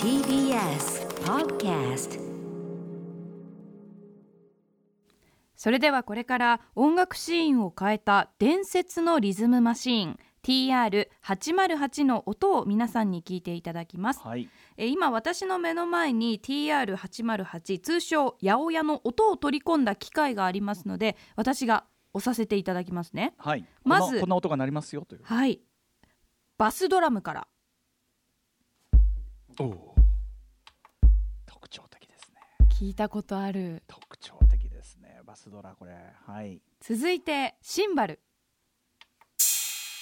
TBS Podcast それではこれから音楽シーンを変えた伝説のリズムマシーン TR808 の音を皆さんに聞いていただきます。はい。えー今私の目の前に TR808 通称八百屋の音を取り込んだ機械がありますので私が押させていただきますね。はい。まずこんなこんな音が鳴りますよという。はい。バスドラムから特徴的ですね。聞いたことある。特徴的ですね。バスドラこれ。はい。続いてシンバル。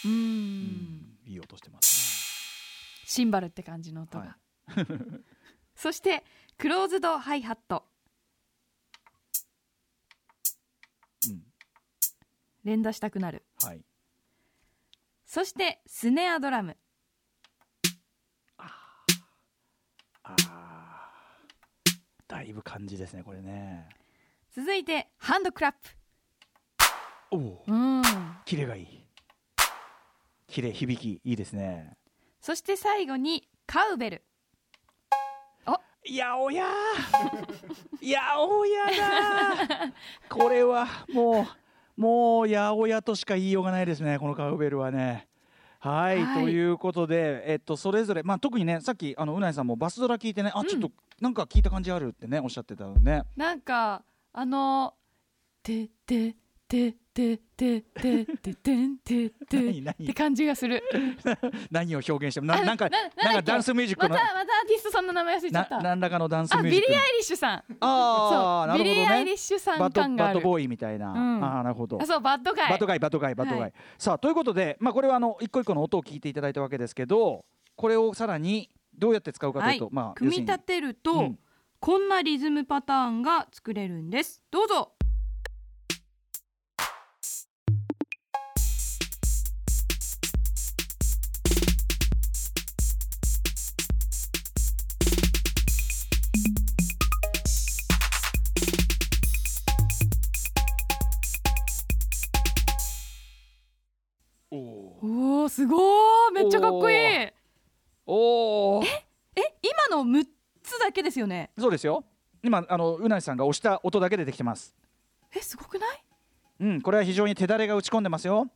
うーん。うんいい音してますシンバルって感じの音が、は そしてクローズドハイハット。ねうん。連打したくなる。はい。そしてスネアドラムだいぶ感じですねこれね。続いてハンドクラップ。おお。うん。キレがいい。キレ響きいいですね。そして最後にカウベル。やおやー。やおやだー。これはもうもうやおやとしか言いようがないですねこのカウベルはねはい、はい。ということで、えっと、それぞれ、まあ、特にねさっきあのうないさんもバスドラ聞いてねあちょっとなんか聞いた感じあるってねおっしゃってたのね。なんかあの「ててててててててんてて」って感じがする。何を表現してもななんかななんかダンスミュージックまたのまたアーティストさんの名前忘れちゃなった。何らかのダンスあミュージックの。ビリー・アイリッシュさん。ああなるほどね。アイリッシュさん感がある。バッドボーイみたいな、うん。ああなるほど。あそうバッドガイバッドガイバッドガイバッドガイ、はい。さあということで、まあ、これはあの一個一個の音を聞いていただいたわけですけどこれをさらにどうやって使うかというと、はい。まあ組み立てると、うん。こんなリズムパターンが作れるんです。どうぞすごーめっちゃかっこいい。おおおー。今の6つだけですよね？そうですよ。今あのうなぎさんが押した音だけでできてます。え？すごくない？うんこれは非常に手だれが打ち込んでますよ。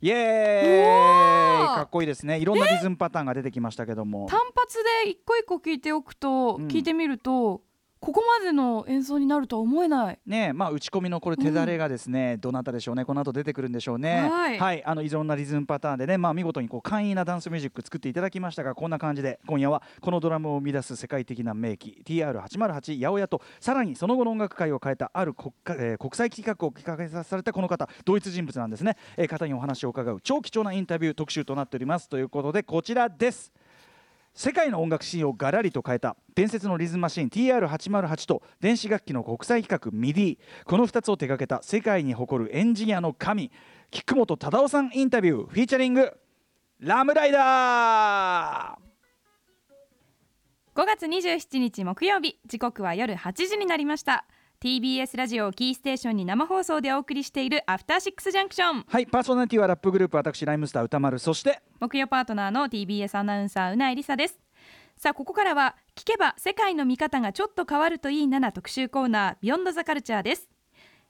イエーうイかっこいいですね。いろんなリズムパターンが出てきましたけども。単発で一個一個聞いておくと、うん。聞いてみるとここまでの演奏になるとは思えない。ねまあ打ち込みのこれ手だれがですね、どなたでしょうねこの後出てくるんでしょうね。はい。あのいろんなリズムパターンでねまあ見事にこう簡易なダンスミュージック作っていただきましたがこんな感じで今夜はこのドラムを生み出す世界的な名機 TR808 八百屋とさらにその後の音楽界を変えたある国家、えー国際企画を企画されたこの方同一人物なんですね、えー方にお話を伺う超貴重なインタビュー特集となっております。ということでこちらです世界の音楽シーンをガラリと変えた伝説のリズムマシン TR808 と電子楽器の国際企画 MIDI この2つを手掛けた世界に誇るエンジニアの神菊本忠夫さんインタビューフィーチャリングラムライダー。5月27日木曜日時刻は夜8時になりました。TBS ラジオをキーステーションに生放送でお送りしているアフターシックスジャンクションはいパーソナリティはラップグループ私ライムスター歌丸。そして木曜パートナーの TBS アナウンサーうないりさです。さあここからは聞けば世界の見方がちょっと変わるといいなな特集コーナービヨンドザカルチャーです。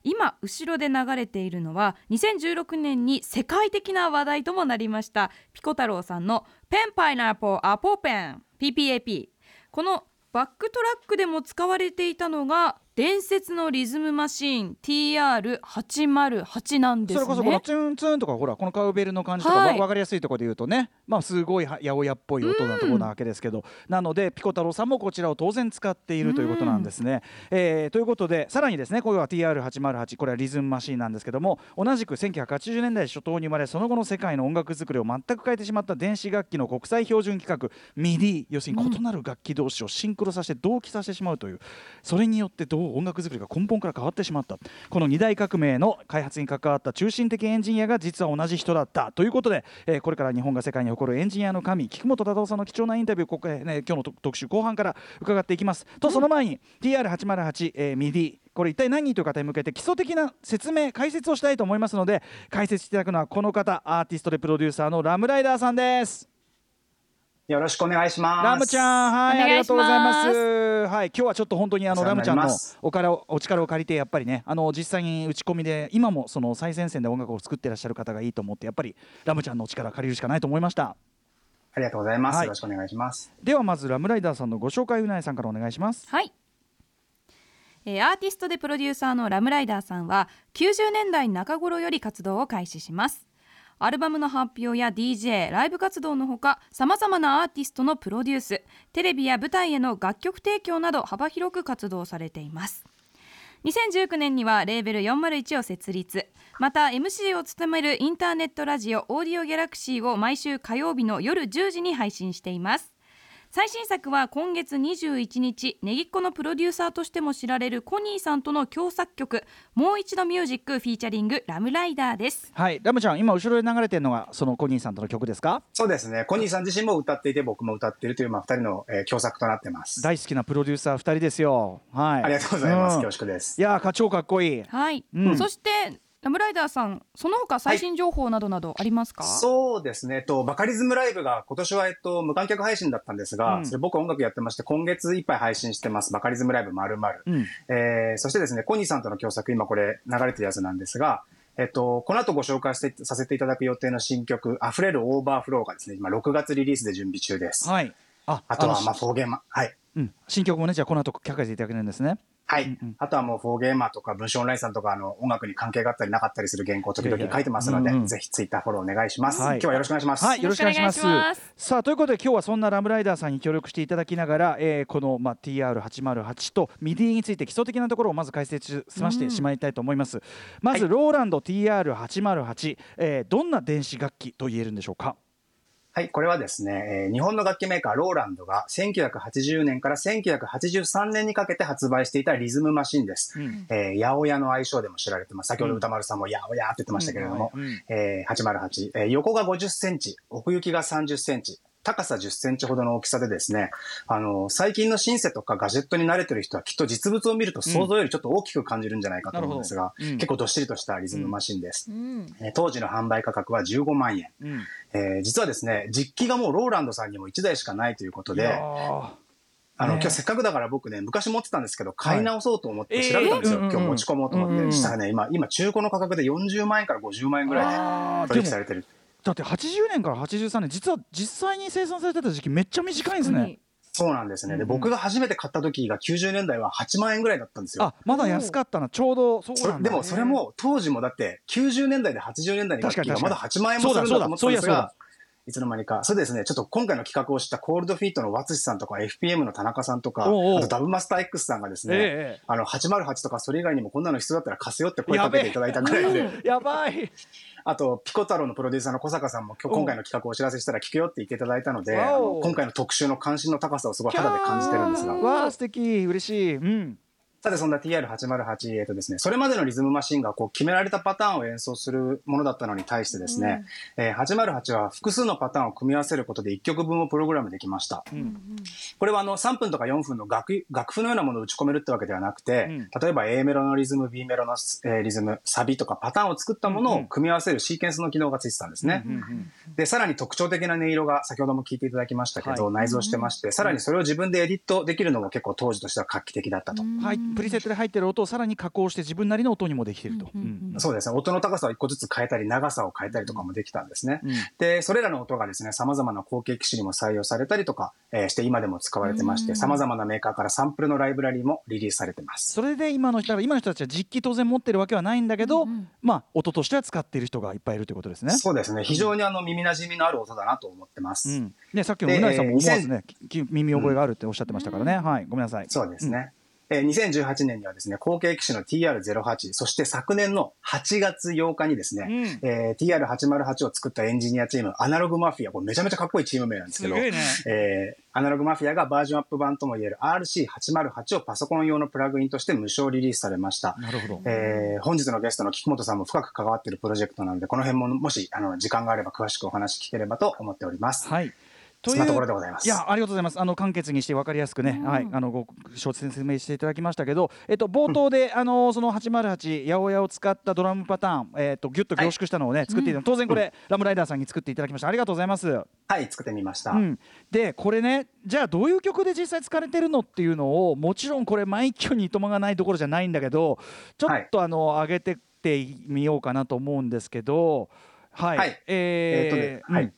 今後ろで流れているのは2016年に世界的な話題ともなりましたピコ太郎さんのペンパイナッポアポペン PPAP このバックトラックでも使われていたのが伝説のリズムマシーン TR808 なんですね。それこそこのツンツンとかほらこのカウベルの感じとか、はい。わ分かりやすいところで言うとねまあすごいは八百屋っぽい音なところなわけですけど、なのでピコ太郎さんもこちらを当然使っているということなんですね。えーということでさらにですねこれは TR808 これはリズムマシーンなんですけども同じく1980年代初頭に生まれその後の世界の音楽作りを全く変えてしまった電子楽器の国際標準規格 MIDI 要するに異なる楽器同士をシンクロさせて同期させてしまうというそれによってどう音楽作りが根本から変わってしまった。この二大革命の開発に関わった中心的エンジニアが実は同じ人だった。ということで、えーこれから日本が世界に誇るエンジニアの神菊本忠夫さんの貴重なインタビューここ、えーね、今日の特集後半から伺っていきます。とその前に TR808、えー、MIDI これ一体何人という方に向けて基礎的な説明解説をしたいと思いますので解説していただくのはこの方アーティストでプロデューサーのラムライダーさんです。よろしくお願いします。ラムちゃん、はい、いありがとうございます。はい、今日はちょっと本当にあのラムちゃんのおからお力を借りてやっぱりね、あの実際に打ち込みで今もその最前線で音楽を作ってらっしゃる方がいいと思ってやっぱりラムちゃんのお力を借りるしかないと思いました。ありがとうございます。はいよろしくお願いします。ではまずラムライダーさんのご紹介うなえさんからお願いします。はい、えーアーティストでプロデューサーのラムライダーさんは90年代中頃より活動を開始しますアルバムの発表や DJ ライブ活動のほかさまざまなアーティストのプロデューステレビや舞台への楽曲提供など幅広く活動されています。2019年にはレーベル401を設立。また MC を務めるインターネットラジオオーディオギャラクシーを毎週火曜日の夜10時に配信しています。最新作は今月21日ネギっ子のプロデューサーとしても知られるコニーさんとの共作曲「もう一度ミュージック」フィーチャリングラムライダーですはい、ラムちゃん今後ろで流れてるのがそのコニーさんとの曲ですか？そうですね。コニーさん自身も歌っていて、僕も歌っているという、まあ、二人の、えー共作となってます。大好きなプロデューサー二人ですよ。はい。ありがとうございます。ん恐縮ですい。やーか超かっこいい。はい、うんそしてラムライダーさんその他最新情報などなどありますか、そうですね。えっと、バカリズムライブが今年は、えっと、無観客配信だったんですが、うんそれ僕音楽やってまして、今月いっぱい配信してます。バカリズムライブまるまる。うん。えーそしてですね、コニーさんとの共作、今これ流れてるやつなんですが、えっと、この後ご紹介してさせていただく予定の新曲、溢れるオーバーフローがですね、今6月リリースで準備中です。はい。あ、あとは、のまあ、4Gamer。はい。うん、新曲もねじゃあこの後聴かしていただけるんですね。はい。うんうんあとはもう、4Gamer とか、文春オンラインさんとか、あの、音楽に関係があったりなかったりする原稿を時々書いてますので、ぜひツイッターフォローお願いします。はい今日はよろしくお願いします。はい、よろしくお願いします。よろしくお願いしますさあということで今日はそんな RAM RIDER さんに協力していただきながら、えーこのまあ TR808 と MIDI について基礎的なところをまず解説しましてしまいたいと思います。まず、はいローランド TR808、えーどんな電子楽器と言えるんでしょうか？はい、これはですね、えー日本の楽器メーカーローランドが1980年から1983年にかけて発売していたリズムマシンです。うん。えー、八百屋の愛称でも知られてます。先ほど歌丸さんも八百屋って言ってましたけれども、うんうんえー808、えー横が50センチ、奥行きが30センチ、高さ10センチほどの大きさでですね、あの、最近のシンセとかガジェットに慣れてる人はきっと実物を見ると想像よりちょっと大きく感じるんじゃないかと思うんですが、うん結構どっしりとしたリズムマシンです。うんえー当時の販売価格は15万円。うんえー実はですね、実機がもうローランドさんにも1台しかないということで、あの、ね今日せっかくだから僕ね、昔持ってたんですけど、買い直そうと思ってはい調べたんですよ。えー今日持ち込もうと思って。したらね、今、今中古の価格で40万円から50万円ぐらいで取引されてる。だって80年から83年実は実際に生産されてた時期めっちゃ短いんですね。そうなんですね。で、うんうん。僕が初めて買った時が90年代は8万円ぐらいだったんですよ。あ。まだ安かったな。ちょうどそうなんでもそれも当時もだって90年代で80年代に楽器確かにがまだ8万円もするんだと思ってたんですそうだそうだ。が、いつの間にか。それでですね、ちょっと今回の企画をしたコールドフィートのワツシさんとか FPM の田中さんとか、おうおう。あとダブマスター X さんがですね、ええあの、808とかそれ以外にもこんなの必要だったら貸せよって声かけていただいたぐらいで、や ばい。あと、ピコ太郎のプロデューサーの小坂さんも今日今回の企画をお知らせしたら聞くよって言っていただいたので、今回の特集の関心の高さをすごい肌で感じてるんですが。わあ素敵。嬉しい。うんさて、そんな TR808、えっとですね、それまでのリズムマシンがこう決められたパターンを演奏するものだったのに対してですね、えー808は複数のパターンを組み合わせることで1曲分をプログラムできました。これはあの3分とか4分の楽楽譜のようなものを打ち込めるってわけではなくて、うん。例えば A メロのリズム、B メロの、えーリズム、サビとかパターンを作ったものを組み合わせるシーケンスの機能がついてたんですね。うんうんで、さらに特徴的な音色が先ほども聞いていただきましたけど、はい内蔵してまして、さらにそれを自分でエディットできるのも結構当時としては画期的だったと。はい、プリセットで入ってる音をさらに加工して自分なりの音にもできてると。うんうんうんそうですね。音の高さを一個ずつ変えたり、長さを変えたりとかもできたんですね。うんで、それらの音がですね、様々な後継機種にも採用されたりとか、えーして今でも使われてまして、様々なメーカーからサンプルのライブラリーもリリースされてます。それで今の人だから今の人たちは実機当然持ってるわけはないんだけど、うんうんまあ音としては使っている人がいっぱいいるということですね。そうですね。非常にあの耳馴染みのある音だなと思ってます。うん、ねさっきのでうなぎさんもえー思わずね、耳覚えがあるっておっしゃってましたからね、はいごめんなさい。そうですね。えー2018年にはですね、後継機種の TR08、そして昨年の8月8日にですね、うんえー TR808 を作ったエンジニアチーム、アナログマフィア、これめちゃめちゃかっこいいチーム名なんですけど、ね。えーアナログマフィアがバージョンアップ版ともいえる RC808 をパソコン用のプラグインとして無償リリースされました。なるほど。えー本日のゲストの菊本さんも深く関わっているプロジェクトなので、この辺ももしあの時間があれば詳しくお話聞ければと思っております。はい。というところでございます。いやありがとうございます。あの簡潔にして分かりやすくね、うん。はい。あのご説明していただきましたけど、えっと冒頭で、あのその808八百屋を使ったドラムパターンえっとギュッと凝縮したのをね、作っていただ当然これ、ラムライダーさんに作っていただきました。ありがとうございます。はい、作ってみました。うん、でこれねじゃあどういう曲で実際使われてるのっていうのをもちろんこれ枚挙にいとまがないところじゃないんだけどちょっとあの、上げてってみようかなと思うんですけどはい、はい。えーえーっとね、うん。はい。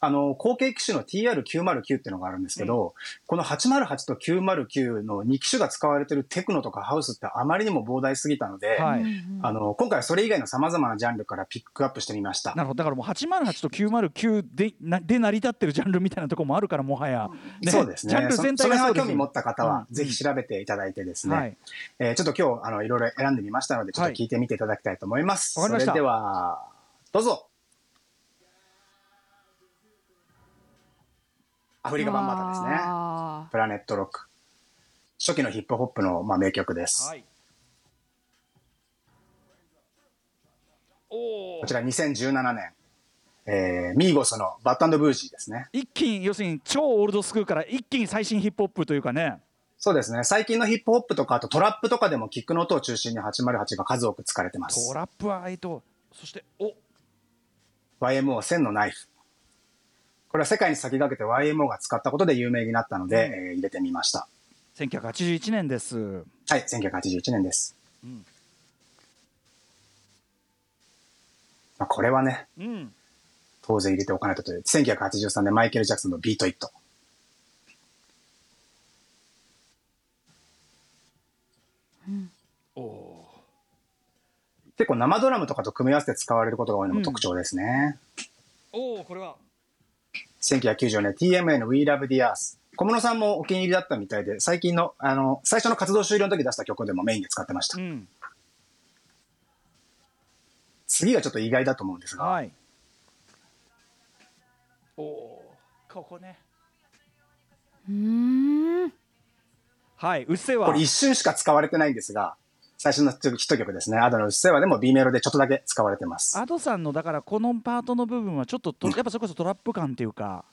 あの、後継機種の TR909 っていうのがあるんですけど、この808と909の2機種が使われてるテクノとかハウスってあまりにも膨大すぎたので、はい。あの、今回はそれ以外の様々なジャンルからピックアップしてみました。なるほどだからもう808と909でなで成り立ってるジャンルみたいなところもあるからもはや、ね。そうですね。ジャンル全体そそれがそうですは興味持った方は、うん。ぜひ調べていただいてですね、はい。えーちょっと今日、あの、いろいろ選んでみましたので、ちょっと聞いてみていただきたいと思います。わかりました。それでは、どうぞ。アフリカバンバータですね。あプラネットロック。初期のヒップホップの、まあ、名曲です。はいおこちら2017年、えー、ミーゴスのバッドブージーですね。一気に要するに超オールドスクールから一気に最新ヒップホップというかねそうですね。最近のヒップホップとか、あとトラップとかでもキックの音を中心に808が数多く使われてますト。ラップはえっとそしてお YMO 1000のナイフ。これは世界に先駆けて YMO が使ったことで有名になったので、うんえー入れてみました。1981年ですはい、1981年です。んまあ、これはね、うん当然入れておかないとという、1983年マイケル・ジャクソンのビート・イット。おお結構生ドラムとかと組み合わせて使われることが多いのも特徴ですね。おおこれは1994年 TMN We Love the Earth。小室さんもお気に入りだったみたいで、最近の、あの、最初の活動終了の時出した曲でもメインで使ってました。うん。次がちょっと意外だと思うんですが、はい。おおここね。ーうーん。はいうっせぇわ。これ一瞬しか使われてないんですが、最初のヒット曲ですね。アドのうっせぇわでも B メロでちょっとだけ使われてます。アドさんのだからこのパートの部分はちょっととやっぱそれこそトラップ感っていうか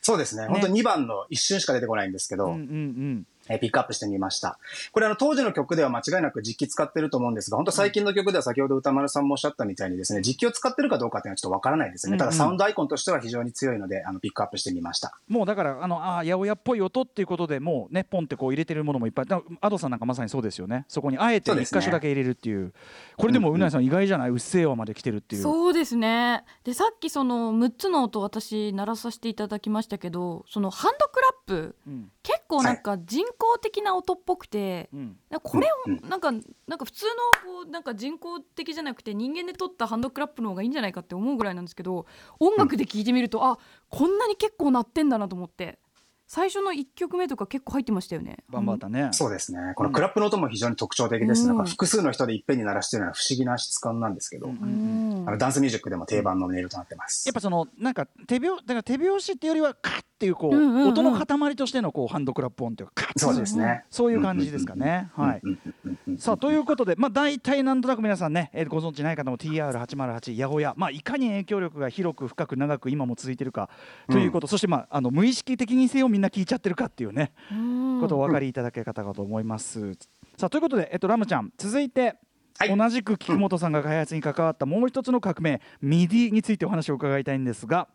そうですね。本当に2番の一瞬しか出てこないんですけど、うんうんうんえーピックアップしてみました。これあの当時の曲では間違いなく実機使ってると思うんですが、本当最近の曲では先ほど歌丸さんもおっしゃったみたいにですね、実機を使ってるかどうかっていうのはちょっとわからないですね。ただサウンドアイコンとしては非常に強いので、あのピックアップしてみました。もうだからあのあー八百屋っぽい音っていうことでもうねポンってこう入れてるものもいっぱい。だアドさんなんかまさにそうですよね。そこにあえて一箇所だけ入れるっていう。これでもうなぎさん意外じゃない？うっせぇわまで来てるっていう。そうですね。でさっきその6つの音私鳴らさせていただきましたけどそのハンドクラップうん。結構なんか人工的な音っぽくて、これうん。をなんかなんか普通のこうなんか人工的じゃなくて人間で撮ったハンドクラップの方がいいんじゃないかって思うぐらいなんですけど音楽で聴いてみると、あこんなに結構鳴ってんだなと思って。最初の1曲目とか結構入ってましたよね。バンバータね。そうですね。このクラップの音も非常に特徴的です。うんなんか複数の人でいっぺんに鳴らしてるような不思議な質感なんですけど、うんうん。あのダンスミュージックでも定番の音色となってます。やっぱそのなんか手拍だから手拍子っていうよりはカッっていうこう、うんうんうん音の塊としてのこうハンドクラップ音っていうかそうですね。そういう感じですかね。はい。さあということで、まあ、大体なんとなく皆さんね、えーご存知ない方も TR808 八百屋、まあ、いかに影響力が広く深く長く今も続いてるかということ、そして、まあ、あの無意識的にせよみんな聞いちゃってるかっていうね、うんことをお分かりいただけ方かと思います。さあということで、えっと、ラムちゃん続いて、はい同じく菊本さんが開発に関わったもう一つの革命、MIDI についてお話を伺いたいんですが。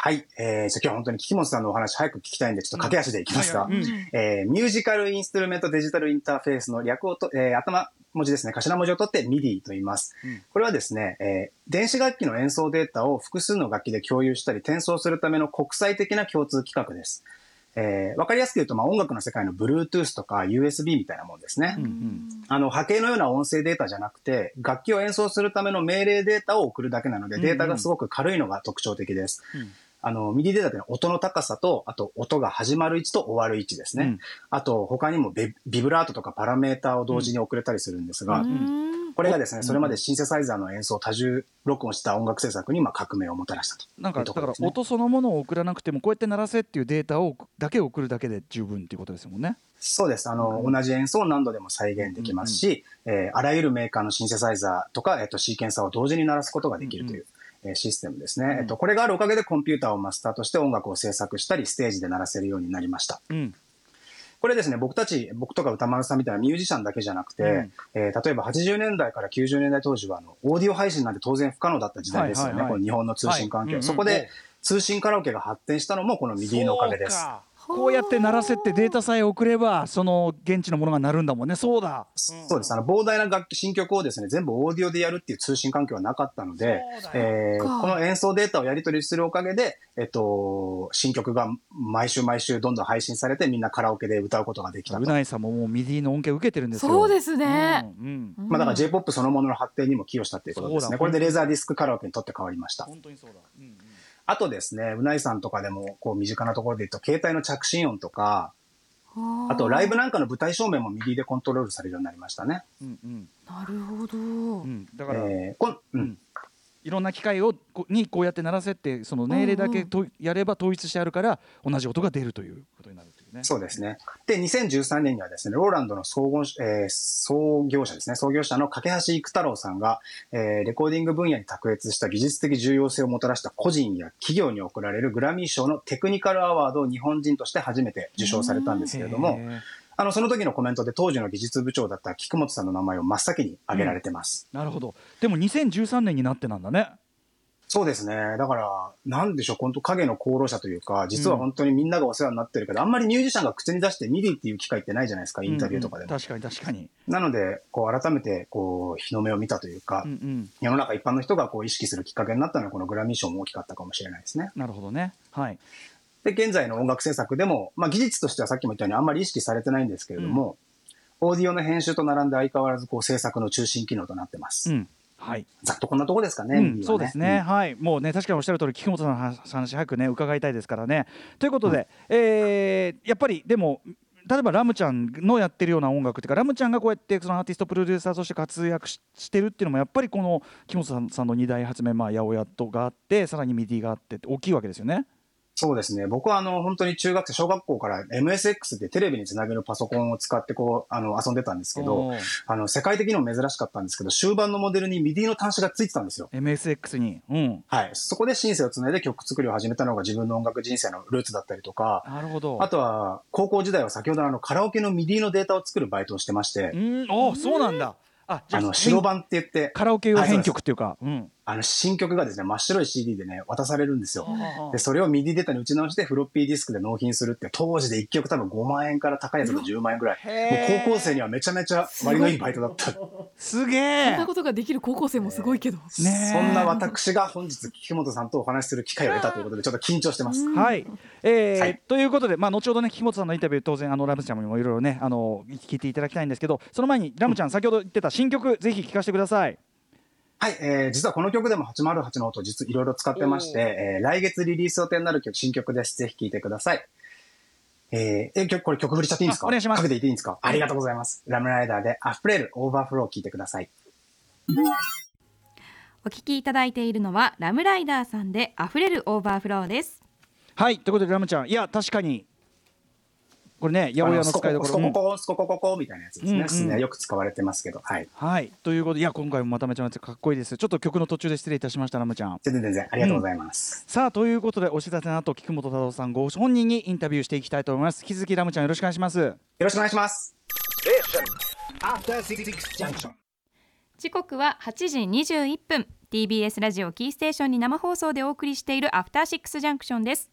はい。えー、じゃあ今日は本当に木本さんのお話早く聞きたいんで、ちょっと駆け足でいきますが、うんえーミュージカルインストゥルメントデジタルインターフェースの略をと、えー頭文字ですね、頭文字を取って MIDI と言います。うんこれはですね、えー電子楽器の演奏データを複数の楽器で共有したり転送するための国際的な共通規格です。えーわかりやすく言うと、まあ、音楽の世界の Bluetooth とか USB みたいなもんですね。うんうんあの、波形のような音声データじゃなくて、楽器を演奏するための命令データを送るだけなので、うんうんデータがすごく軽いのが特徴的です。うんあの、ミディデータっていうのは音の高さと、あと音が始まる位置と終わる位置ですね。うんあと、他にもビビブラートとかパラメーターを同時に送れたりするんですが、うんこれがですね、うんそれまでシンセサイザーの演奏を多重録音した音楽制作にまあ革命をもたらしたと。なんかだから音そのものを送らなくてもこうやって鳴らせっていうデータをだけ送るだけで十分っていうことですもんね。そうです。あの、うん同じ演奏を何度でも再現できますし、えーあらゆるメーカーのシンセサイザーとか、えっ、と、シーケンサーを同時に鳴らすことができるという、ええーシステムですね。えっと、これがあるおかげでコンピューターをマスターとして音楽を制作したり、ステージで鳴らせるようになりました。うんこれですね、僕たち、僕とか宇多丸さんみたいなミュージシャンだけじゃなくて、うんえー例えば80年代から90年代当時は、あの、オーディオ配信なんて当然不可能だった時代ですよね。はいはいはいこの日本の通信環境。はいうんうんそこで、通信カラオケが発展したのもこの MIDI のおかげです。こうやって鳴らせってデータさえ送ればその現地のものが鳴るんだもんねそうだそうです。あの、膨大な楽器、新曲をですね、全部オーディオでやるっていう通信環境はなかったので、えーかこの演奏データをやり取りするおかげで、えっと、新曲が毎週毎週どんどん配信されてみんなカラオケで歌うことができたと。宇内さんももう MIDI の恩恵を受けてるんですよそうですね。うんうんまあだから J-POP そのものの発展にも寄与したっていうことですね。これでレーザーディスクカラオケにとって変わりました。本当にそうだ、うんうんあとですね、宇内さんとかでも、こう身近なところで言うと、携帯の着信音とか、あとライブなんかの舞台照明も MIDI でコントロールされるようになりましたね。うんうん。なるほど。うん。だから、えーこんうん。いろんな機械をこにこうやって鳴らせってその命令だけとやれば統一してあるから同じ音が出るということになるね。そうですね。で、2013年にはですね、ローランドの総合、えー創業者ですね、創業者の架橋育太郎さんが、えーレコーディング分野に卓越した技術的重要性をもたらした個人や企業に贈られるグラミー賞のテクニカルアワードを日本人として初めて受賞されたんですけれども、あの、その時のコメントで当時の技術部長だった菊本さんの名前を真っ先に挙げられてます。なるほど。でも2013年になってなんだね。そうですね。だから、なんでしょう、本当影の功労者というか、実は本当にみんながお世話になってるけど、あんまりミュージシャンが口に出して MIDI っていう機会ってないじゃないですか、インタビューとかでも。うんうん確かに確かに。なので、こう、改めて、こう、日の目を見たというか、うんうん。世の中一般の人がこう意識するきっかけになったのは、このグラミー賞も大きかったかもしれないですね。なるほどね。はい。で、現在の音楽制作でも、まあ、技術としてはさっきも言ったようにあんまり意識されてないんですけれども、オーディオの編集と並んで相変わらずこう制作の中心機能となってます。うん。はい。ざっとこんなとこですかね、うんねそうですね、んはい、もうね、確かにおっしゃる通り、菊本さんの話話早くね、伺いたいですからね。ということで、えーやっぱりでも、例えばラムちゃんのやってるような音楽っていうか、ラムちゃんがこうやってそのアーティストプロデューサーとして活躍ししてるっていうのも、やっぱりこの木本さんの2大発明、まあ、八百屋とがあって、さらに MIDI があって、大きいわけですよね。そうですね。僕はあの、本当に中学生、小学校から MSX でテレビにつなげるパソコンを使ってこう、あの、遊んでたんですけどあの、世界的にも珍しかったんですけど、終盤のモデルに MIDI の端子がついてたんですよ。MSX に、うん、はい。そこでシンセをつないで曲作りを始めたのが自分の音楽人生のルーツだったりとか、なるほど。あとは、高校時代は先ほどのあの、カラオケの MIDI のデータを作るバイトをしてまして、うん、おそうなんだ。あ、ああの、白版って言って、カラオケ用編曲っていうか、うん。あの、新曲がですね、真っ白い CD でね、渡されるんですよ。あで、それをミディデータに打ち直してフロッピーディスクで納品するって、当時で1曲多分5万円から高いやつだと10万円ぐらい。もう高校生にはめちゃめちゃ割のいいバイトだった。すげそんえな。ことができる高校生もすごいけど。ねえそんな私が本日、木本さんとお話しする機会を得たということで、ちょっと緊張してます。はい、えーはいということで、まあ、後ほどね、木本さんのインタビュー、当然、あのラムちゃんにもいろいろね、あの聞いていただきたいんですけど、その前に、ラムちゃん、先ほど言ってた新曲、ぜひ聴かせてください。はい、えー、実はこの曲でも808の音、実いろいろ使ってまして、えー、来月リリース予定になる曲、新曲です。ぜひ聴いてください。えー、え、曲、これ曲振りしちゃっていいんですか？あお願いしますかけていっていいんですか？ありがとうございます。 RAM RIDER でアフレルオーバーフロー聴いてください。お聞きいただいているのは RAM RIDER さんで溢れるオーバーフローです。はい、ということで、ラムちゃん、いや、確かに、これね、八百屋の使いどころ。うんスココココ、スココココみたいなやつですね。うんうんすねよく使われてますけど、はい。はい、ということで、いや、今回もまためちゃめちゃかっこいいです。ちょっと曲の途中で失礼いたしました、ラムちゃん。全然全然、ありがとうございます。さあ、ということで、お知らせの後、菊本太郎さんご本人にインタビューしていきたいと思います。引き続き、ラムちゃん、よろしくお願いします。よろしくお願いします。After Six Junction. 時刻は8時21分 TBS ラジオキーステーションに生放送でお送りしているアフターシックスジャンクションです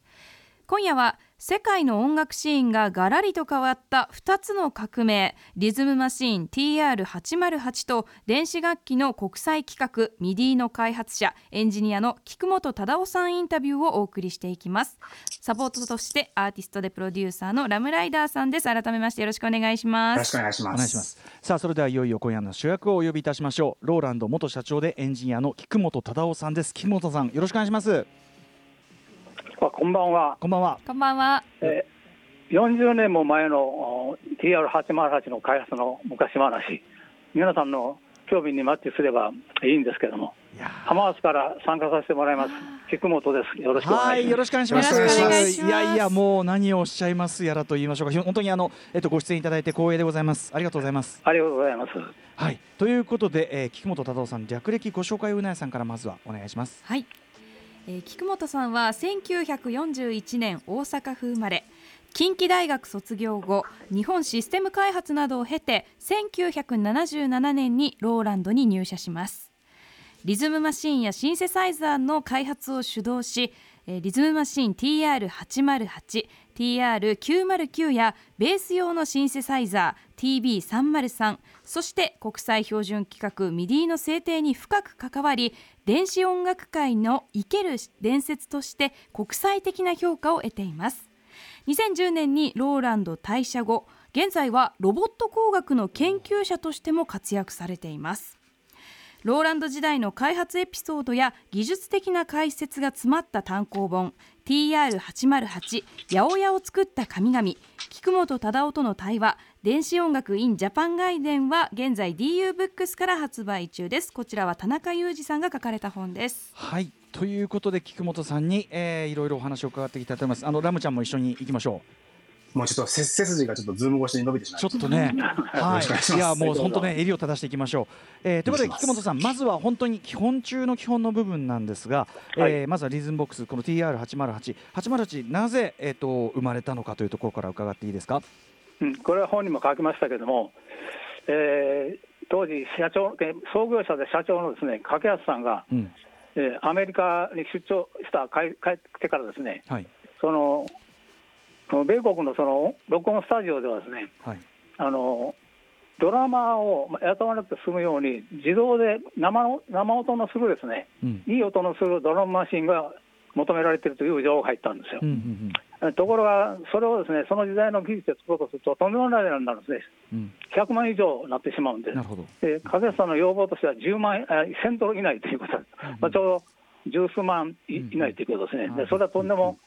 今夜は世界の音楽シーンがガラリと変わった2つの革命リズムマシーン TR808 と電子楽器の国際企画 MIDI の開発者エンジニアの菊本忠夫さんインタビューをお送りしていきますサポートとしてアーティストでプロデューサーのラムライダーさんです改めましてよろしくお願いしまよろすしくお願いします。お願いします。さあそれではいよいよ今夜の主役をお呼びいたしましょう。ローランド元社長でエンジニアの菊本忠夫さんです。菊本さんよろしくお願いします。あこんばんは、こんばんは。こんばんは。えー40年も前のお TR808 の開発の昔話。皆さんの興味にマッチすればいいんですけども。浜松から参加させてもらいます。菊本です。よろしくお願いします、はいよろしくお願いします。いやいやもう何をおっしゃいますやらと言いましょうか。本当にあのえっとご出演いただいて光栄でございます。ありがとうございます。ありがとうございます。はい。ということで、えー、菊本忠夫さん略歴ご紹介をうなやさんからまずはお願いします。はいえー菊本さんは1941年大阪府生まれ。近畿大学卒業後日本システム開発などを経て1977年にローランドに入社します。リズムマシンやシンセサイザーの開発を主導しリズムマシン TR808、TR909 やベース用のシンセサイザー TB303 そして国際標準規格 MIDI の制定に深く関わり電子音楽界の生ける伝説として国際的な評価を得ています。2010年にローランド退社後現在はロボット工学の研究者としても活躍されています。ローランド時代の開発エピソードや技術的な解説が詰まった単行本 TR808 八百屋を作った神々菊本忠夫との対話電子音楽 in ジャパン外伝は現在 DU ブックスから発売中です。こちらは田中雄二さんが書かれた本です。はい。ということで菊本さんに、えー、いろいろお話を伺っていきたいと思います。あのラムちゃんも一緒に行きましょもうちょっと背背筋がちょっとズーム越しに伸びてしまいちょっとね。よはい。いいやもう本当ね襟を正していきましょう、えー、ということで菊本さんまずは本当に基本中の基本の部分なんですが、えーまずはリズムボックスこの TR808 808なぜえっ、と生まれたのかというところから伺っていいですか？うん、これは本にも書きましたけども、えー当時社長、え創業者で社長のですね掛安さんが、うん。えーアメリカに出張した帰帰ってからですね、はい。その米国のその録音スタジオではですね、はい。あのドラマーを雇わなくて済むように、自動で生の生音のするですね、うん。いい音のするドラムマシンが求められているという情報が入ったんですよ。うん。うんところが、それをですねその時代の技術で作ろうとすると、とんでもない値段になるんですね、うん。100万以上になってしまうんで。うん、なるほど。で掛安さんの要望としては10万円、あ1000ドル以内ということです、まあ、ちょうど十数万い以内ということですね、でそれはとんでも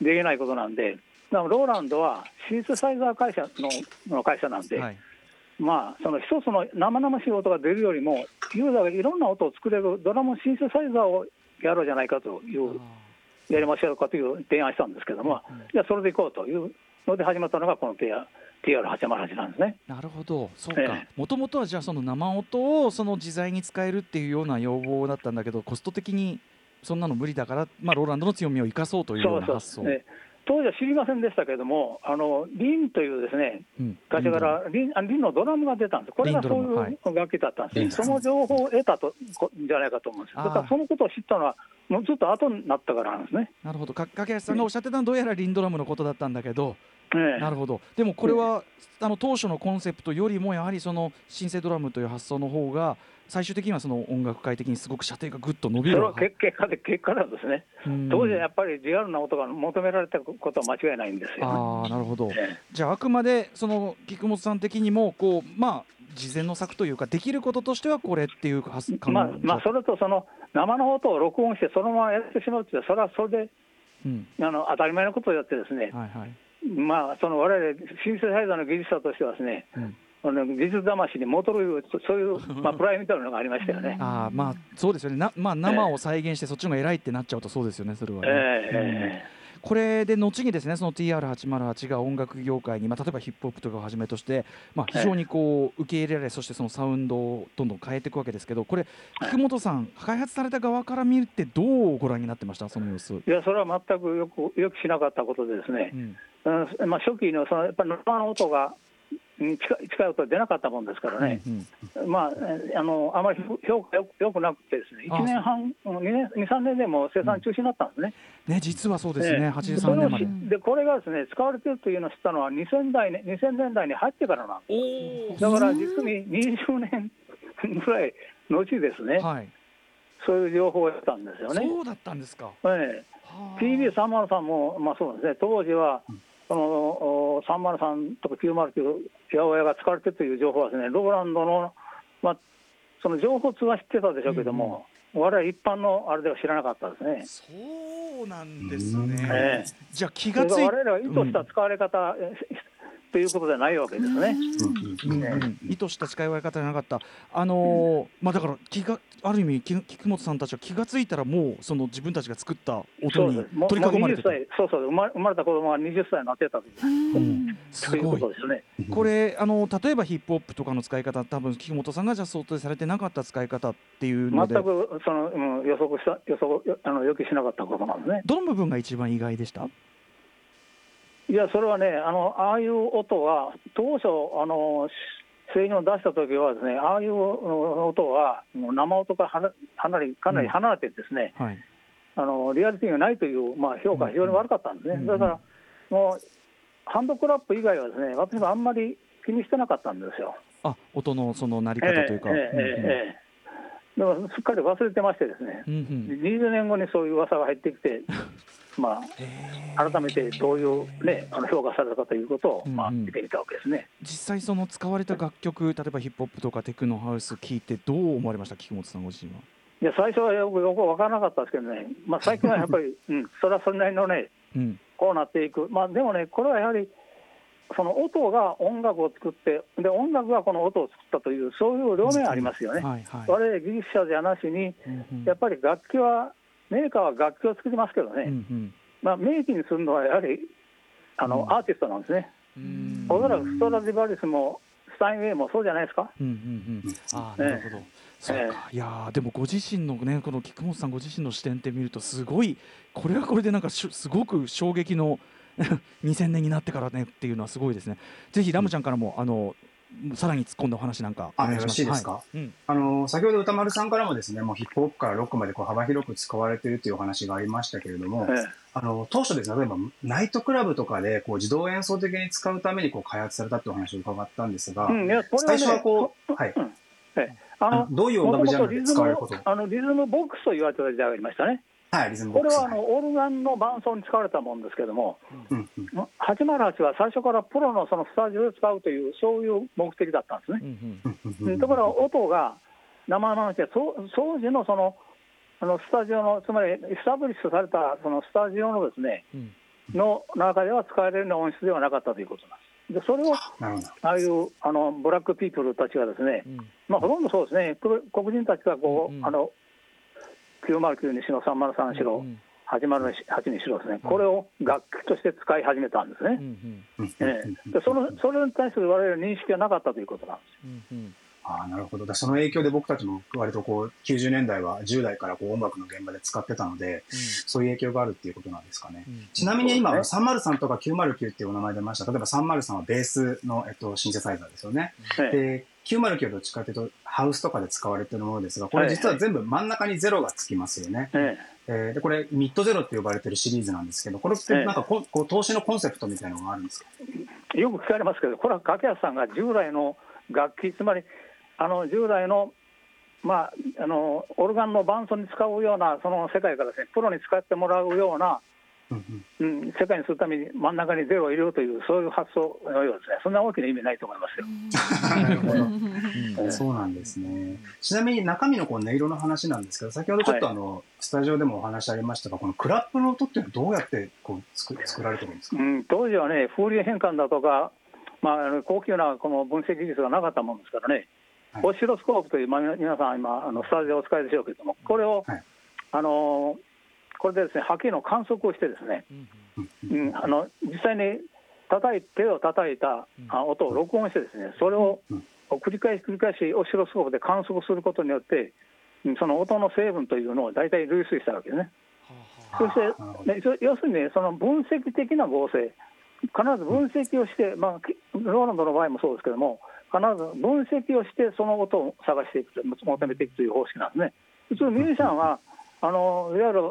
できないことなんで、ローランドはシンセサイザー会社のの会社なんで、はい。まあ、その一つの生々しい音が出るよりも、ユーザーがいろんな音を作れるドラムシンセサイザーをやろうじゃないかという、やりましょうかという提案したんですけども、じゃあそれでいこうというので始まったのがこの TR TR808 なんですね。なるほど。そうえか。もともとはじゃあその生音をその自在に使えるっていうような要望だったんだけどコスト的にそんなの無理だから、まあ、ローランドの強みを生かそうというような発想。え当時は知りませんでしたけれども、あのリンというですねうん。会社からリンあリンのドラムが出たんです、これがそういい。う楽器だったんですその情報を得たとこじゃないかと思うんです、だからそのことを知ったのは、もうずっと後になったからなんですね。なるほど。か掛橋さんがおっしゃってたのはどうやらリンドラムのことだったんだけど、ええ。なるほど。でもこれは、あの当初のコンセプトよりもやはりそのシンセドラムという発想の方が最終的にはその音楽界的にすごく射程がぐっと伸びるそれは結結果で結果なんですね、うん。当時はやっぱりリアルな音が求められたことは間違いないんですよ、ああなるほど。じゃああくまでその菊本さん的にもこうまあ事前の策というかできることとしてはこれっていう発えまあまあ、それとその生の音を録音して、そのままやってしまうって、それはそれでうん。あの当たり前のことをやって、ですね、はいはい、まあ、その我々シンセサイザーの技術者としてはですね、うん技術魂に戻るそそういう、まあ、プライドみたいなのがありましたよね。ああまあそうですよね。な、まあ、生を再現してそっちの方が偉いってなっちゃうとそうですよねそれはね、ええうん。えこれで後にですねその TR808 が音楽業界に、まあ、例えばヒップホップとかをはじめとして、まあ、非常にこう受け入れられそしてそのサウンドをどんどん変えていくわけですけどこれ菊本さん開発された側から見てどうご覧になってました？その様子。えいや、それは全くよくよくしなかったことでですね。う、ん。うんまあ、初期のそのやっぱり生の音がうん近い近い音が出なかったもんですからね、うんまあ、えあのあまり評価よくよくなくてですね、あ1年半、2, 年2、3年でもう生産中止になったんですね。ね実はそうですね、ええ。83年まで。でこれがですね使われてるというのを知ったのは2000代、ね、2000年代に入ってからなんです。だから実に20年ぐらい後ですね、はい、そういう情報を得たんですよね。そうだったんですか。ええ、TB303 も、まあ、そうですね、当時は、そのお303とか909、八百屋が使われてるという情報はですね、ローランドの、まあ、その情報通は知ってたでしょうけども、我々一般のあれでは知らなかったですね。そうなんですね。ええじゃあ気ががつい我々が意図した使われ方、えということではないわけですね。意図した使い分け方じゃなかった、あのーまあだから気がある意味き菊本さんたちは気がついたらもうその自分たちが作った音に取り囲まれてた、もう20歳そうそう。生まれ生まれた子供が20歳になってたという。うん。すごい。ことですね。これあの例えばヒップホップとかの使い方多分菊本さんがじゃあ想定されてなかった使い方っていうので。全くその、うん、予測した予測よあの予期しなかったことなんですね。どの部分が一番意外でした？いやそれはねあのああいう音は当初あの製品を出した時はですねああいう音はもう生音から離離れかなり離れてですね、はい。あのリアリティがないという、まあ、評価が非常に悪かったんですね、うん。だからもうハンドクラップ以外はですね私はあんまり気にしてなかったんですよ。あ音のその鳴り方というか、ええすっかり忘れてましてですね、うんうん。うん20年後にそういう噂が入ってきて、まあ、改めてどういう、ね、あの評価されたかということを、まあ、うん。うん見てみたわけですね。実際その使われた楽曲例えばヒップホップとかテクノハウス聞いてどう思われました？菊本さんご自身は。いや最初はよくよく分からなかったですけどね、まあ、最近はやっぱり、うん、それはそれなりのね、うん。こうなっていく、まあ、でもね、これはやはり、その音が音楽を作って、で音楽がこの音を作ったという、そういう両面ありますよね。はいはい。我々技術者じゃなしに、うんうん。やっぱり楽器は、メーカーは楽器を作りますけどね、うんうん。まあ、明記にするのはやはりあの、うん。アーティストなんですね。うん。おそらくストラディバリスもスタインウェイもそうじゃないですか。うんうんうん。あなるほど、そうか。いやーでもご自身のねこの菊本さんご自身の視点って見るとすごいこれはこれでなんかしょすごく衝撃の 2000年になってからねっていうのはすごいですね。ぜひラムちゃんからもあのさらに突っ込んだお話なんかおあ願いします。よろしいですか？はい。うん。あの先ほど歌丸さんからもですねもうヒップホップからロックまでこう幅広く使われているというお話がありましたけれども、えあの当初ですね例えばナイトクラブとかでこう自動演奏的に使うためにこう開発されたというお話を伺ったんですが、えうん、ね最初はこう、はい、うん。ええ。ああののどういう音楽ジャンルで使われることあのリズムボックスと言われてた時代がありましたね。はい、リズムボッこれはあのオルガンの伴奏に使われたもんですけども、うんうん。808は最初からプロのそのスタジオで使うという、そういう目的だったんですね。うんうん。うんうん。ところが音が生々しい、そう当時のそのあのスタジオの、つまりエスタブリッシュされたそのスタジオのですね、うん。の中では使えるような音質ではなかったということなんです。でそれをああいうあのブラックピープルたちがですね、うん。まあ、ほとんどそうですね、黒黒人たちがこう、うんうん。あの909にしろ、303にしろ、うん808にしろですね、これを楽器として使い始めたんですね。うんうん。うんうん。ええ。でそのそれに対する我々の認識はなかったということなんです。うんうん。ああなるほど。だその影響で僕たちも割とこう90年代は10代からこう音楽の現場で使ってたのでそういう影響があるっていうことなんですかね。うん。ちなみに今、そう303とか909っていうお名前出ました。例えば303はベースの、えっと、シンセサイザーですよね。ええ。で、909はどっちかというと、ハウスとかで使われてるものですが、これ実は全部真ん中にゼロがつきますよね。ええ。ーで、これ、ミッドゼロって呼ばれてるシリーズなんですけど、これってなんかこ、こう投資のコンセプトみたいなのがあるんですか？えよく聞かれますけど、これは掛安さんが従来の楽器、つまりあの従来の,、まあ、あのオルガンの伴奏に使うようなその世界からです、ね、プロに使ってもらうような、うんうんうん、世界にするために真ん中にゼロを入れるという、そういう発想のようですね、そんな大きな意味ないと思いますよ。そうなんですね。ちなみに中身のこう音色の話なんですけど、先ほどちょっとあの、スタジオでもお話ありましたが、このクラップの音っていうのはどうやってこう作作られてるんですか？うん、当時はね、風流変換だとか、まああの、高級なこの分析技術がなかったもんですからね、はい。オシロスコープという、まあ、皆さん今、あのスタジオをお使いでしょうけれども、これを、はい。あのこれでですね波形の観測をして、ですね、うん。うん、あの実際に叩い手を叩いたあ音を録音して、ですねそれをうん。繰り返し繰り返しオシロスコープで観測することによって、うんその音の成分というのを大体類推したわけですね。そして、要するにね、その分析的な合成、必ず分析をして、まあ、きローランドの場合もそうですけども、必ず分析をして、その音を探していくと、求めていくという方式なんですね。普通、ミュージシャンは、あのいわゆる